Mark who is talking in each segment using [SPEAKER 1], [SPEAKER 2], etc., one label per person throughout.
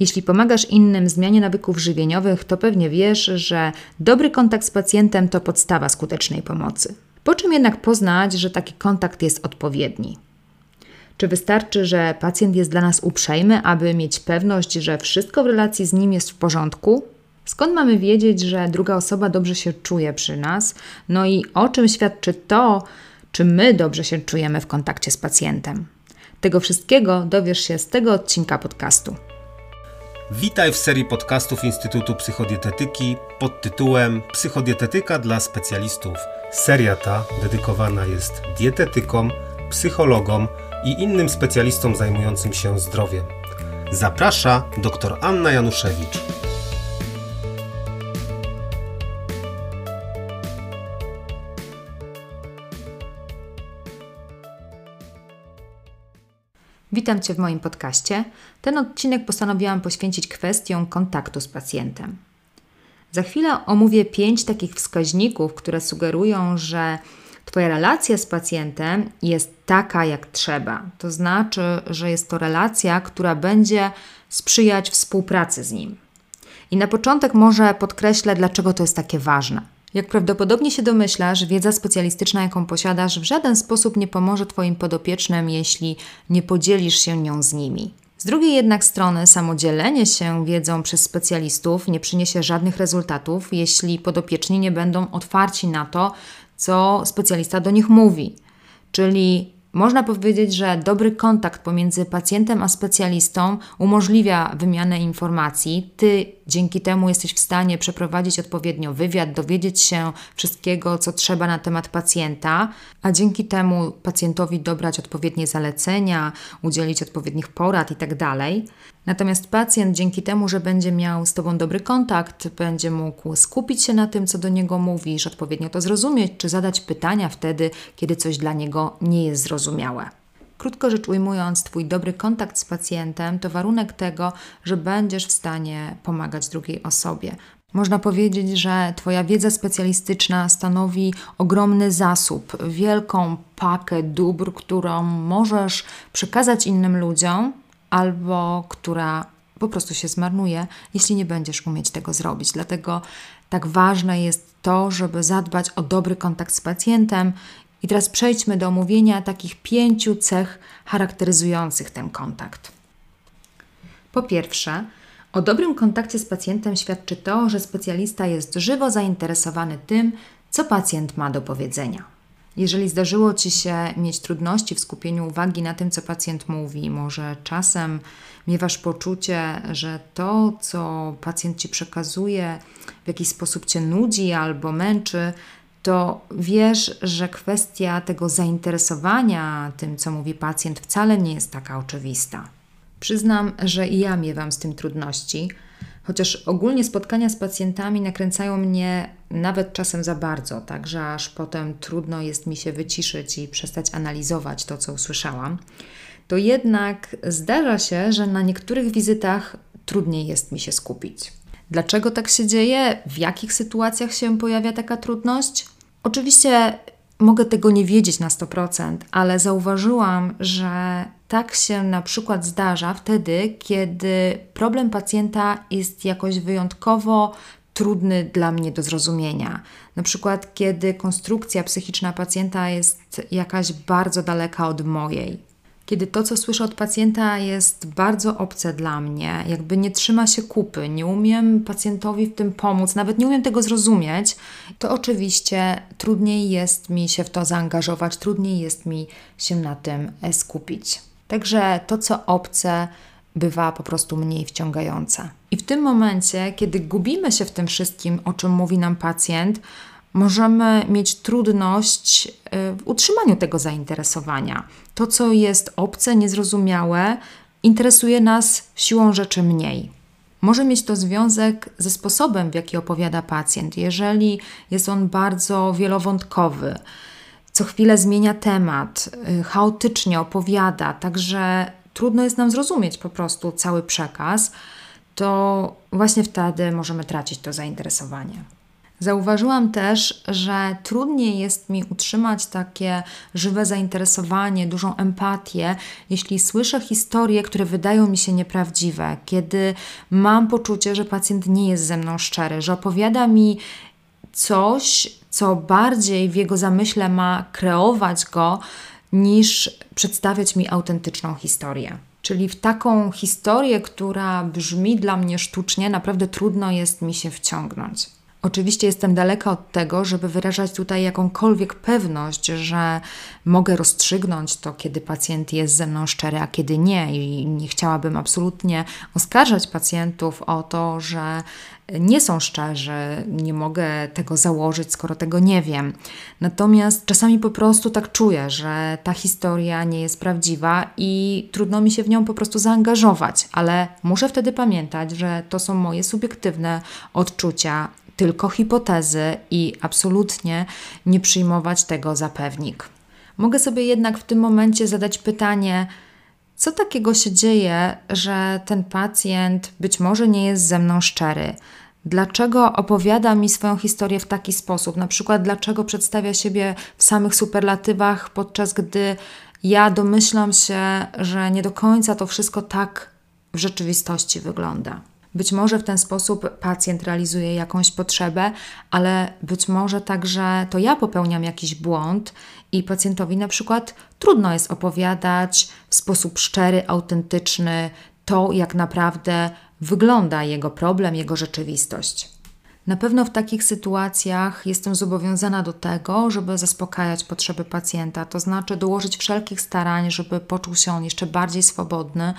[SPEAKER 1] Jeśli pomagasz innym zmianie nawyków żywieniowych, to pewnie wiesz, że dobry kontakt z pacjentem to podstawa skutecznej pomocy. Po czym jednak poznać, że taki kontakt jest odpowiedni? Czy wystarczy, że pacjent jest dla nas uprzejmy, aby mieć pewność, że wszystko w relacji z nim jest w porządku? Skąd mamy wiedzieć, że druga osoba dobrze się czuje przy nas? No i o czym świadczy to, czy my dobrze się czujemy w kontakcie z pacjentem? Tego wszystkiego dowiesz się z tego odcinka podcastu.
[SPEAKER 2] Witaj w serii podcastów Instytutu Psychodietetyki pod tytułem Psychodietetyka dla specjalistów. Seria ta dedykowana jest dietetykom, psychologom i innym specjalistom zajmującym się zdrowiem. Zaprasza dr Anna Januszewicz.
[SPEAKER 1] Witam Cię w moim podcaście. Ten odcinek postanowiłam poświęcić kwestiom kontaktu z pacjentem. Za chwilę omówię pięć takich wskaźników, które sugerują, że Twoja relacja z pacjentem jest taka, jak trzeba. To znaczy, że jest to relacja, która będzie sprzyjać współpracy z nim. I na początek może podkreślę, dlaczego to jest takie ważne. Jak prawdopodobnie się domyślasz, wiedza specjalistyczna, jaką posiadasz, w żaden sposób nie pomoże Twoim podopiecznym, jeśli nie podzielisz się nią z nimi. Z drugiej jednak strony, samodzielenie się wiedzą przez specjalistów nie przyniesie żadnych rezultatów, jeśli podopieczni nie będą otwarci na to, co specjalista do nich mówi. Czyli można powiedzieć, że dobry kontakt pomiędzy pacjentem a specjalistą umożliwia wymianę informacji. Ty dzięki temu jesteś w stanie przeprowadzić odpowiednio wywiad, dowiedzieć się wszystkiego, co trzeba na temat pacjenta, a dzięki temu pacjentowi dobrać odpowiednie zalecenia, udzielić odpowiednich porad itd. Tak Natomiast pacjent dzięki temu, że będzie miał z Tobą dobry kontakt, będzie mógł skupić się na tym, co do niego mówisz, odpowiednio to zrozumieć, czy zadać pytania wtedy, kiedy coś dla niego nie jest zrozumiałe. Krótko rzecz ujmując, Twój dobry kontakt z pacjentem to warunek tego, że będziesz w stanie pomagać drugiej osobie. Można powiedzieć, że Twoja wiedza specjalistyczna stanowi ogromny zasób, wielką pakę dóbr, którą możesz przekazać innym ludziom, albo która po prostu się zmarnuje, jeśli nie będziesz umieć tego zrobić. Dlatego tak ważne jest to, żeby zadbać o dobry kontakt z pacjentem. I teraz przejdźmy do omówienia takich pięciu cech charakteryzujących ten kontakt. Po pierwsze, o dobrym kontakcie z pacjentem świadczy to, że specjalista jest żywo zainteresowany tym, co pacjent ma do powiedzenia. Jeżeli zdarzyło Ci się mieć trudności w skupieniu uwagi na tym, co pacjent mówi, może czasem miewasz poczucie, że to, co pacjent Ci przekazuje, w jakiś sposób Cię nudzi albo męczy, to wiesz, że kwestia tego zainteresowania tym, co mówi pacjent, wcale nie jest taka oczywista. Przyznam, że i ja miewam z tym trudności Chociaż ogólnie spotkania z pacjentami nakręcają mnie nawet czasem za bardzo, tak że aż potem trudno jest mi się wyciszyć i przestać analizować to, co usłyszałam, to jednak zdarza się, że na niektórych wizytach trudniej jest mi się skupić. Dlaczego tak się dzieje? W jakich sytuacjach się pojawia taka trudność? Oczywiście mogę tego nie wiedzieć na 100%, ale zauważyłam, że tak się na przykład zdarza wtedy, kiedy problem pacjenta jest jakoś wyjątkowo trudny dla mnie do zrozumienia. Na przykład, kiedy konstrukcja psychiczna pacjenta jest jakaś bardzo daleka od mojej kiedy to, co słyszę od pacjenta, jest bardzo obce dla mnie, jakby nie trzyma się kupy, nie umiem pacjentowi w tym pomóc, nawet nie umiem tego zrozumieć, to oczywiście trudniej jest mi się w to zaangażować, trudniej jest mi się na tym skupić. Także to, co obce, bywa po prostu mniej wciągające. I w tym momencie, kiedy gubimy się w tym wszystkim, o czym mówi nam pacjent, możemy mieć trudność y, w utrzymaniu tego zainteresowania. To, co jest obce, niezrozumiałe, interesuje nas siłą rzeczy mniej. Może mieć to związek ze sposobem, w jaki opowiada pacjent. Jeżeli jest on bardzo wielowątkowy, co chwilę zmienia temat, y, chaotycznie opowiada, także trudno jest nam zrozumieć po prostu cały przekaz, to właśnie wtedy możemy tracić to zainteresowanie. Zauważyłam też, że trudniej jest mi utrzymać takie żywe zainteresowanie, dużą empatię, jeśli słyszę historie, które wydają mi się nieprawdziwe, kiedy mam poczucie, że pacjent nie jest ze mną szczery, że opowiada mi coś, co bardziej w jego zamyśle ma kreować go, niż przedstawiać mi autentyczną historię. Czyli w taką historię, która brzmi dla mnie sztucznie, naprawdę trudno jest mi się wciągnąć. Oczywiście jestem daleka od tego, żeby wyrażać tutaj jakąkolwiek pewność, że mogę rozstrzygnąć to, kiedy pacjent jest ze mną szczery, a kiedy nie. I nie chciałabym absolutnie oskarżać pacjentów o to, że nie są szczerzy, nie mogę tego założyć, skoro tego nie wiem. Natomiast czasami po prostu tak czuję, że ta historia nie jest prawdziwa i trudno mi się w nią po prostu zaangażować, ale muszę wtedy pamiętać, że to są moje subiektywne odczucia tylko hipotezy i absolutnie nie przyjmować tego za pewnik. Mogę sobie jednak w tym momencie zadać pytanie, co takiego się dzieje, że ten pacjent być może nie jest ze mną szczery? Dlaczego opowiada mi swoją historię w taki sposób? Na przykład, dlaczego przedstawia siebie w samych superlatywach, podczas gdy ja domyślam się, że nie do końca to wszystko tak w rzeczywistości wygląda. Być może w ten sposób pacjent realizuje jakąś potrzebę, ale być może także to ja popełniam jakiś błąd i pacjentowi na przykład trudno jest opowiadać w sposób szczery, autentyczny to, jak naprawdę wygląda jego problem, jego rzeczywistość. Na pewno w takich sytuacjach jestem zobowiązana do tego, żeby zaspokajać potrzeby pacjenta, to znaczy dołożyć wszelkich starań, żeby poczuł się on jeszcze bardziej swobodny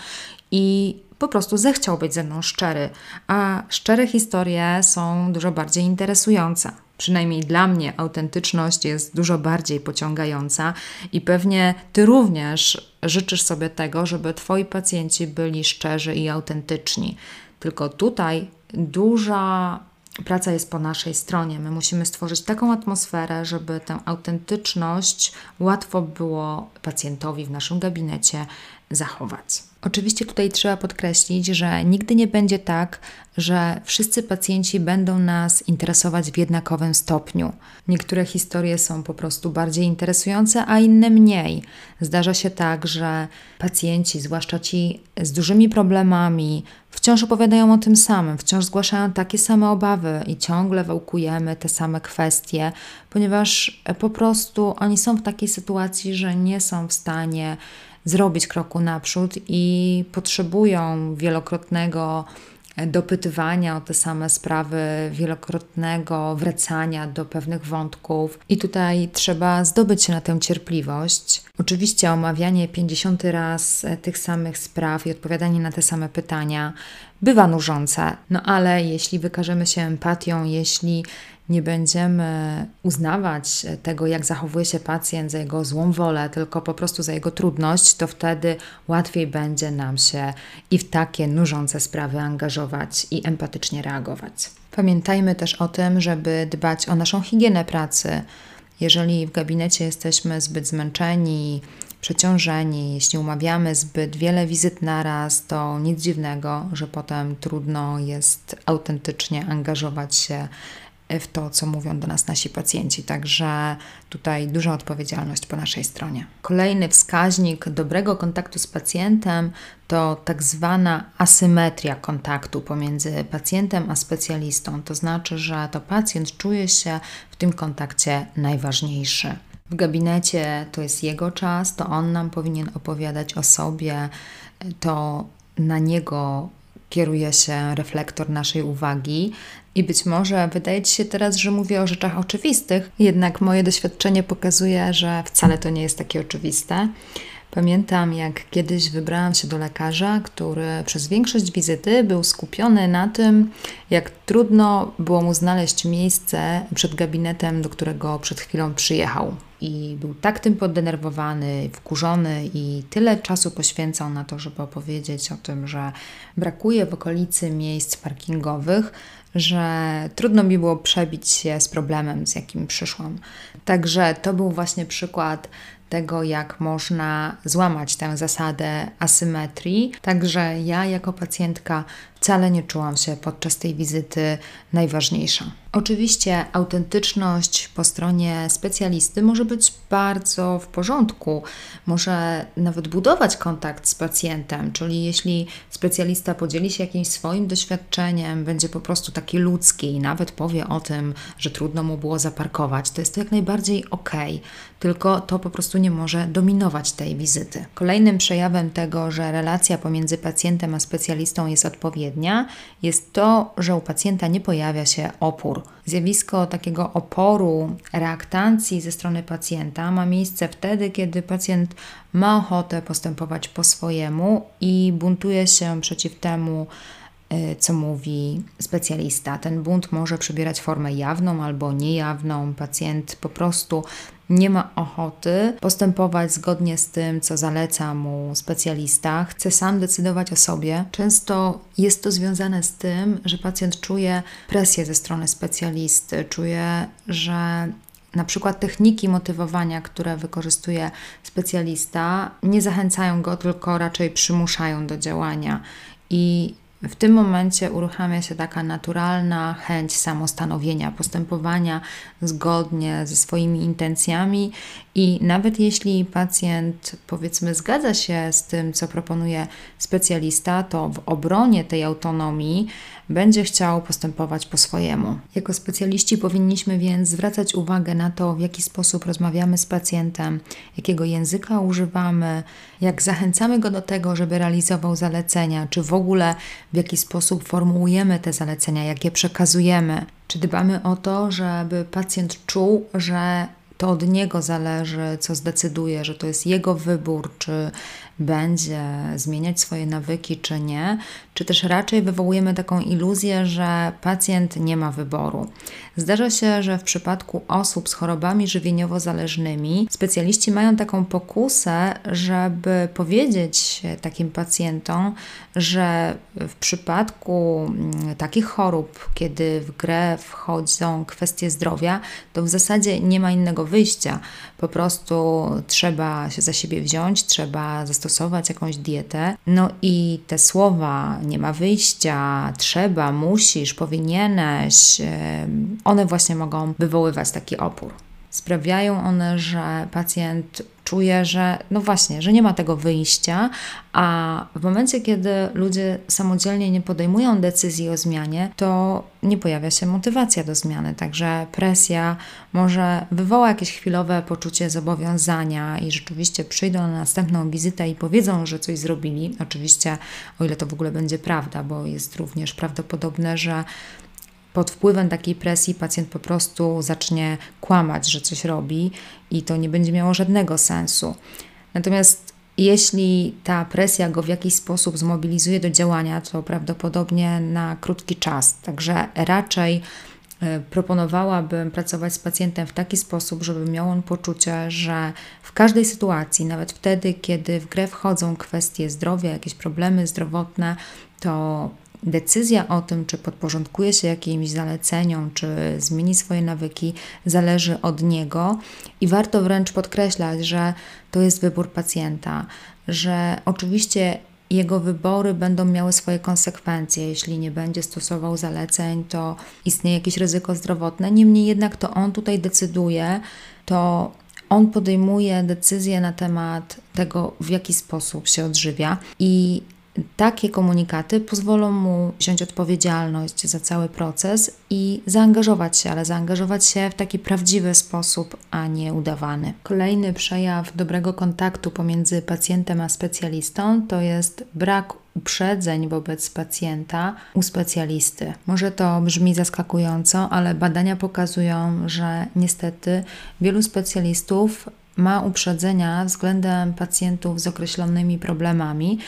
[SPEAKER 1] i po prostu zechciał być ze mną szczery, a szczere historie są dużo bardziej interesujące. Przynajmniej dla mnie autentyczność jest dużo bardziej pociągająca i pewnie Ty również życzysz sobie tego, żeby Twoi pacjenci byli szczerzy i autentyczni. Tylko tutaj duża praca jest po naszej stronie. My musimy stworzyć taką atmosferę, żeby tę autentyczność łatwo było pacjentowi w naszym gabinecie zachować. Oczywiście tutaj trzeba podkreślić, że nigdy nie będzie tak, że wszyscy pacjenci będą nas interesować w jednakowym stopniu. Niektóre historie są po prostu bardziej interesujące, a inne mniej. Zdarza się tak, że pacjenci, zwłaszcza ci z dużymi problemami, wciąż opowiadają o tym samym, wciąż zgłaszają takie same obawy i ciągle wałkujemy te same kwestie, ponieważ po prostu oni są w takiej sytuacji, że nie są w stanie zrobić kroku naprzód i potrzebują wielokrotnego dopytywania o te same sprawy, wielokrotnego wracania do pewnych wątków, i tutaj trzeba zdobyć się na tę cierpliwość. Oczywiście omawianie 50 raz tych samych spraw i odpowiadanie na te same pytania bywa nużące, no ale jeśli wykażemy się empatią, jeśli nie będziemy uznawać tego, jak zachowuje się pacjent za jego złą wolę, tylko po prostu za jego trudność, to wtedy łatwiej będzie nam się i w takie nużące sprawy angażować i empatycznie reagować. Pamiętajmy też o tym, żeby dbać o naszą higienę pracy. Jeżeli w gabinecie jesteśmy zbyt zmęczeni, przeciążeni, jeśli umawiamy zbyt wiele wizyt naraz, to nic dziwnego, że potem trudno jest autentycznie angażować się w to, co mówią do nas nasi pacjenci. Także tutaj duża odpowiedzialność po naszej stronie. Kolejny wskaźnik dobrego kontaktu z pacjentem to tak zwana asymetria kontaktu pomiędzy pacjentem a specjalistą. To znaczy, że to pacjent czuje się w tym kontakcie najważniejszy. W gabinecie to jest jego czas, to on nam powinien opowiadać o sobie, to na niego kieruje się reflektor naszej uwagi. I być może wydaje Ci się teraz, że mówię o rzeczach oczywistych, jednak moje doświadczenie pokazuje, że wcale to nie jest takie oczywiste. Pamiętam, jak kiedyś wybrałam się do lekarza, który przez większość wizyty był skupiony na tym, jak trudno było mu znaleźć miejsce przed gabinetem, do którego przed chwilą przyjechał. I był tak tym poddenerwowany, wkurzony i tyle czasu poświęcał na to, żeby opowiedzieć o tym, że brakuje w okolicy miejsc parkingowych, że trudno mi było przebić się z problemem, z jakim przyszłam. Także to był właśnie przykład tego, jak można złamać tę zasadę asymetrii. Także ja, jako pacjentka, wcale nie czułam się podczas tej wizyty najważniejsza. Oczywiście autentyczność po stronie specjalisty może być bardzo w porządku, może nawet budować kontakt z pacjentem, czyli jeśli specjalista podzieli się jakimś swoim doświadczeniem, będzie po prostu taki ludzki i nawet powie o tym, że trudno mu było zaparkować, to jest to jak najbardziej ok, tylko to po prostu nie może dominować tej wizyty. Kolejnym przejawem tego, że relacja pomiędzy pacjentem a specjalistą jest odpowiednia, jest to, że u pacjenta nie pojawia się opór. Zjawisko takiego oporu, reaktancji ze strony pacjenta ma miejsce wtedy, kiedy pacjent ma ochotę postępować po swojemu i buntuje się przeciw temu, co mówi specjalista. Ten bunt może przybierać formę jawną albo niejawną. Pacjent po prostu nie ma ochoty postępować zgodnie z tym, co zaleca mu specjalista, chce sam decydować o sobie. Często jest to związane z tym, że pacjent czuje presję ze strony specjalisty, czuje, że na przykład techniki motywowania, które wykorzystuje specjalista, nie zachęcają go, tylko raczej przymuszają do działania. I w tym momencie uruchamia się taka naturalna chęć samostanowienia, postępowania zgodnie ze swoimi intencjami i nawet jeśli pacjent, powiedzmy, zgadza się z tym, co proponuje specjalista, to w obronie tej autonomii będzie chciał postępować po swojemu. Jako specjaliści powinniśmy więc zwracać uwagę na to, w jaki sposób rozmawiamy z pacjentem, jakiego języka używamy, jak zachęcamy go do tego, żeby realizował zalecenia, czy w ogóle w jaki sposób formułujemy te zalecenia, jak je przekazujemy. Czy dbamy o to, żeby pacjent czuł, że to od niego zależy, co zdecyduje, że to jest jego wybór, czy będzie zmieniać swoje nawyki, czy nie, czy też raczej wywołujemy taką iluzję, że pacjent nie ma wyboru. Zdarza się, że w przypadku osób z chorobami żywieniowo-zależnymi specjaliści mają taką pokusę, żeby powiedzieć takim pacjentom, że w przypadku mm, takich chorób, kiedy w grę wchodzą kwestie zdrowia, to w zasadzie nie ma innego wyjścia. Po prostu trzeba się za siebie wziąć, trzeba zastosować jakąś dietę. No i te słowa nie ma wyjścia, trzeba, musisz, powinieneś, one właśnie mogą wywoływać taki opór. Sprawiają one, że pacjent czuje, że no właśnie, że nie ma tego wyjścia, a w momencie, kiedy ludzie samodzielnie nie podejmują decyzji o zmianie, to nie pojawia się motywacja do zmiany, także presja może wywoła jakieś chwilowe poczucie zobowiązania i rzeczywiście przyjdą na następną wizytę i powiedzą, że coś zrobili. Oczywiście, o ile to w ogóle będzie prawda, bo jest również prawdopodobne, że pod wpływem takiej presji pacjent po prostu zacznie kłamać, że coś robi i to nie będzie miało żadnego sensu. Natomiast jeśli ta presja go w jakiś sposób zmobilizuje do działania, to prawdopodobnie na krótki czas. Także raczej e, proponowałabym pracować z pacjentem w taki sposób, żeby miał on poczucie, że w każdej sytuacji, nawet wtedy, kiedy w grę wchodzą kwestie zdrowia, jakieś problemy zdrowotne, to Decyzja o tym, czy podporządkuje się jakimś zaleceniom, czy zmieni swoje nawyki, zależy od niego i warto wręcz podkreślać, że to jest wybór pacjenta, że oczywiście jego wybory będą miały swoje konsekwencje. Jeśli nie będzie stosował zaleceń, to istnieje jakieś ryzyko zdrowotne. Niemniej jednak to on tutaj decyduje, to on podejmuje decyzje na temat tego, w jaki sposób się odżywia i takie komunikaty pozwolą mu wziąć odpowiedzialność za cały proces i zaangażować się, ale zaangażować się w taki prawdziwy sposób, a nie udawany. Kolejny przejaw dobrego kontaktu pomiędzy pacjentem a specjalistą to jest brak uprzedzeń wobec pacjenta u specjalisty. Może to brzmi zaskakująco, ale badania pokazują, że niestety wielu specjalistów ma uprzedzenia względem pacjentów z określonymi problemami,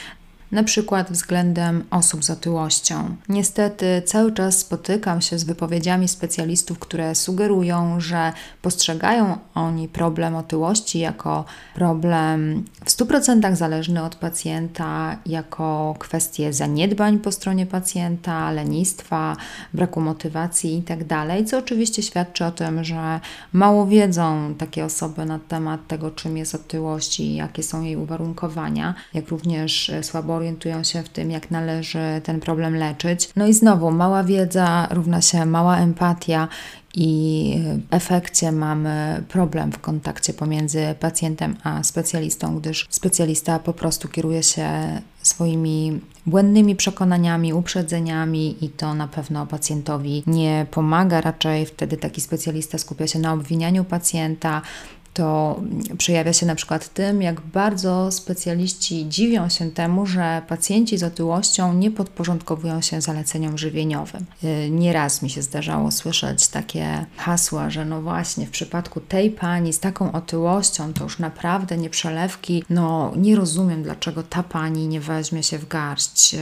[SPEAKER 1] na przykład względem osób z otyłością. Niestety cały czas spotykam się z wypowiedziami specjalistów, które sugerują, że postrzegają oni problem otyłości jako problem w 100% zależny od pacjenta, jako kwestię zaniedbań po stronie pacjenta, lenistwa, braku motywacji itd., tak co oczywiście świadczy o tym, że mało wiedzą takie osoby na temat tego, czym jest otyłość i jakie są jej uwarunkowania, jak również słabo orientują się w tym, jak należy ten problem leczyć. No i znowu, mała wiedza równa się mała empatia i w efekcie mamy problem w kontakcie pomiędzy pacjentem a specjalistą, gdyż specjalista po prostu kieruje się swoimi błędnymi przekonaniami, uprzedzeniami i to na pewno pacjentowi nie pomaga. Raczej wtedy taki specjalista skupia się na obwinianiu pacjenta, to przejawia się na przykład tym, jak bardzo specjaliści dziwią się temu, że pacjenci z otyłością nie podporządkowują się zaleceniom żywieniowym. Y, nieraz mi się zdarzało słyszeć takie hasła, że no właśnie w przypadku tej pani z taką otyłością to już naprawdę nie przelewki, no nie rozumiem dlaczego ta pani nie weźmie się w garść y,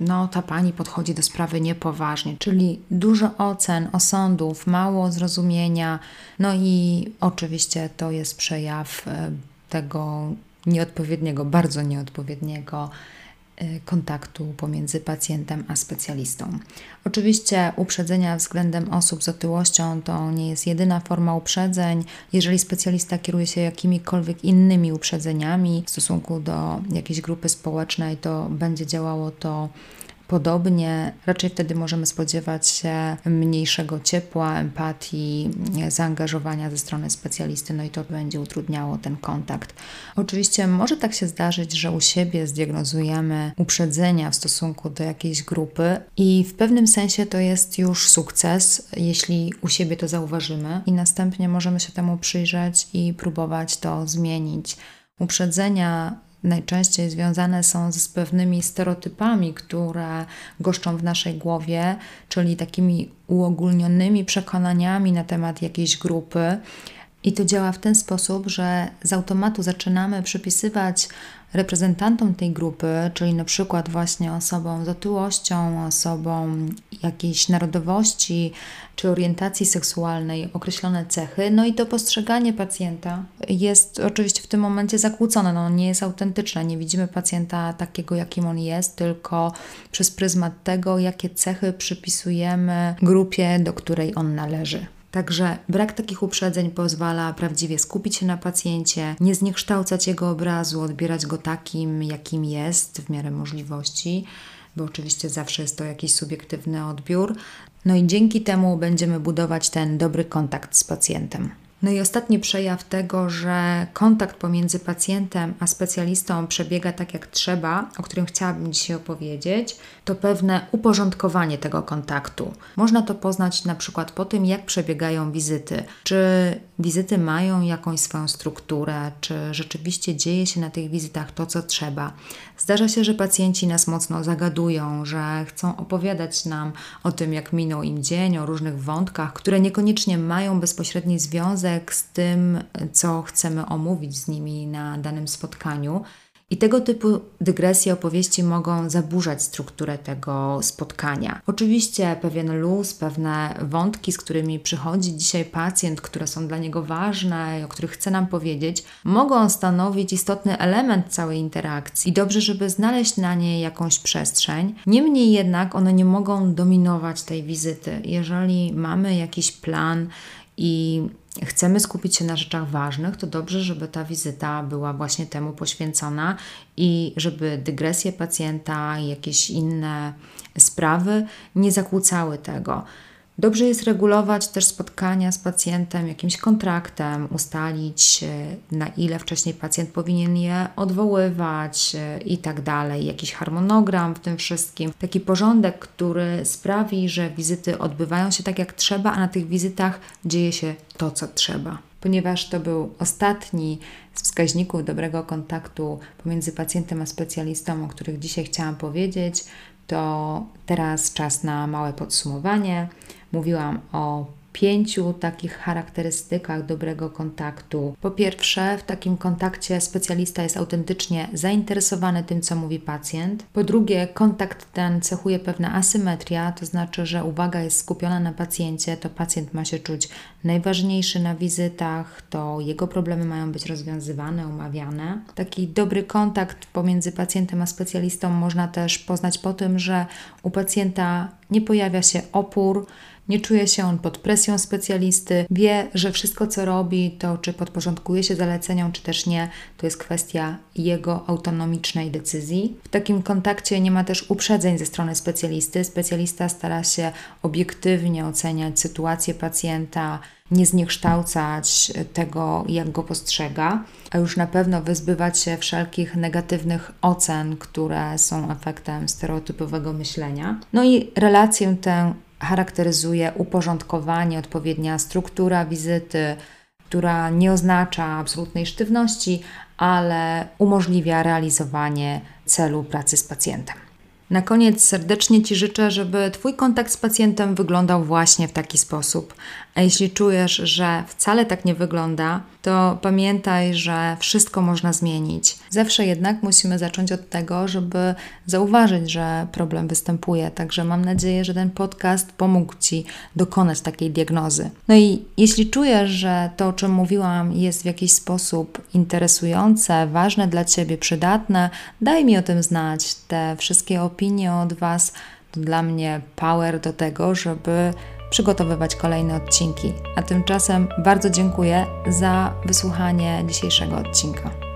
[SPEAKER 1] no ta pani podchodzi do sprawy niepoważnie, czyli dużo ocen, osądów, mało zrozumienia, no i oczywiście to jest przejaw e, tego nieodpowiedniego, bardzo nieodpowiedniego kontaktu pomiędzy pacjentem a specjalistą. Oczywiście uprzedzenia względem osób z otyłością to nie jest jedyna forma uprzedzeń. Jeżeli specjalista kieruje się jakimikolwiek innymi uprzedzeniami w stosunku do jakiejś grupy społecznej, to będzie działało to Podobnie raczej wtedy możemy spodziewać się mniejszego ciepła, empatii, zaangażowania ze strony specjalisty, no i to będzie utrudniało ten kontakt. Oczywiście może tak się zdarzyć, że u siebie zdiagnozujemy uprzedzenia w stosunku do jakiejś grupy i w pewnym sensie to jest już sukces, jeśli u siebie to zauważymy i następnie możemy się temu przyjrzeć i próbować to zmienić. Uprzedzenia najczęściej związane są z pewnymi stereotypami, które goszczą w naszej głowie, czyli takimi uogólnionymi przekonaniami na temat jakiejś grupy. I to działa w ten sposób, że z automatu zaczynamy przypisywać reprezentantom tej grupy, czyli na przykład właśnie osobom z otyłością, osobom jakiejś narodowości czy orientacji seksualnej określone cechy, no i to postrzeganie pacjenta jest oczywiście w tym momencie zakłócone, no nie jest autentyczne, nie widzimy pacjenta takiego, jakim on jest, tylko przez pryzmat tego, jakie cechy przypisujemy grupie, do której on należy. Także brak takich uprzedzeń pozwala prawdziwie skupić się na pacjencie, nie zniekształcać jego obrazu, odbierać go takim, jakim jest w miarę możliwości, bo oczywiście zawsze jest to jakiś subiektywny odbiór. No i dzięki temu będziemy budować ten dobry kontakt z pacjentem. No i ostatni przejaw tego, że kontakt pomiędzy pacjentem a specjalistą przebiega tak jak trzeba, o którym chciałabym dzisiaj opowiedzieć, to pewne uporządkowanie tego kontaktu. Można to poznać na przykład po tym, jak przebiegają wizyty. Czy wizyty mają jakąś swoją strukturę, czy rzeczywiście dzieje się na tych wizytach to, co trzeba. Zdarza się, że pacjenci nas mocno zagadują, że chcą opowiadać nam o tym, jak minął im dzień, o różnych wątkach, które niekoniecznie mają bezpośredni związek z tym, co chcemy omówić z nimi na danym spotkaniu. I tego typu dygresje opowieści mogą zaburzać strukturę tego spotkania. Oczywiście pewien luz, pewne wątki, z którymi przychodzi dzisiaj pacjent, które są dla niego ważne, o których chce nam powiedzieć, mogą stanowić istotny element całej interakcji i dobrze, żeby znaleźć na nie jakąś przestrzeń. Niemniej jednak one nie mogą dominować tej wizyty. Jeżeli mamy jakiś plan, i chcemy skupić się na rzeczach ważnych, to dobrze, żeby ta wizyta była właśnie temu poświęcona i żeby dygresje pacjenta i jakieś inne sprawy nie zakłócały tego. Dobrze jest regulować też spotkania z pacjentem jakimś kontraktem, ustalić e, na ile wcześniej pacjent powinien je odwoływać e, i tak dalej. Jakiś harmonogram w tym wszystkim, taki porządek, który sprawi, że wizyty odbywają się tak jak trzeba, a na tych wizytach dzieje się to, co trzeba. Ponieważ to był ostatni z wskaźników dobrego kontaktu pomiędzy pacjentem a specjalistą, o których dzisiaj chciałam powiedzieć, to teraz czas na małe podsumowanie. Mówiłam o pięciu takich charakterystykach dobrego kontaktu. Po pierwsze, w takim kontakcie specjalista jest autentycznie zainteresowany tym, co mówi pacjent. Po drugie, kontakt ten cechuje pewna asymetria, to znaczy, że uwaga jest skupiona na pacjencie, to pacjent ma się czuć najważniejszy na wizytach, to jego problemy mają być rozwiązywane, omawiane. Taki dobry kontakt pomiędzy pacjentem a specjalistą można też poznać po tym, że u pacjenta nie pojawia się opór, Nie czuje się on pod presją specjalisty, wie, że wszystko co robi, to czy podporządkuje się zaleceniom, czy też nie, to jest kwestia jego autonomicznej decyzji. W takim kontakcie nie ma też uprzedzeń ze strony specjalisty. Specjalista stara się obiektywnie oceniać sytuację pacjenta, nie zniekształcać tego, jak go postrzega, a już na pewno wyzbywać się wszelkich negatywnych ocen, które są efektem stereotypowego myślenia. No i relację tę charakteryzuje uporządkowanie, odpowiednia struktura wizyty, która nie oznacza absolutnej sztywności, ale umożliwia realizowanie celu pracy z pacjentem. Na koniec serdecznie Ci życzę, żeby Twój kontakt z pacjentem wyglądał właśnie w taki sposób. A jeśli czujesz, że wcale tak nie wygląda, to pamiętaj, że wszystko można zmienić. Zawsze jednak musimy zacząć od tego, żeby zauważyć, że problem występuje. Także mam nadzieję, że ten podcast pomógł Ci dokonać takiej diagnozy. No i jeśli czujesz, że to, o czym mówiłam, jest w jakiś sposób interesujące, ważne dla Ciebie, przydatne, daj mi o tym znać. Te wszystkie opinie od Was to dla mnie power do tego, żeby przygotowywać kolejne odcinki. A tymczasem bardzo dziękuję za wysłuchanie dzisiejszego odcinka.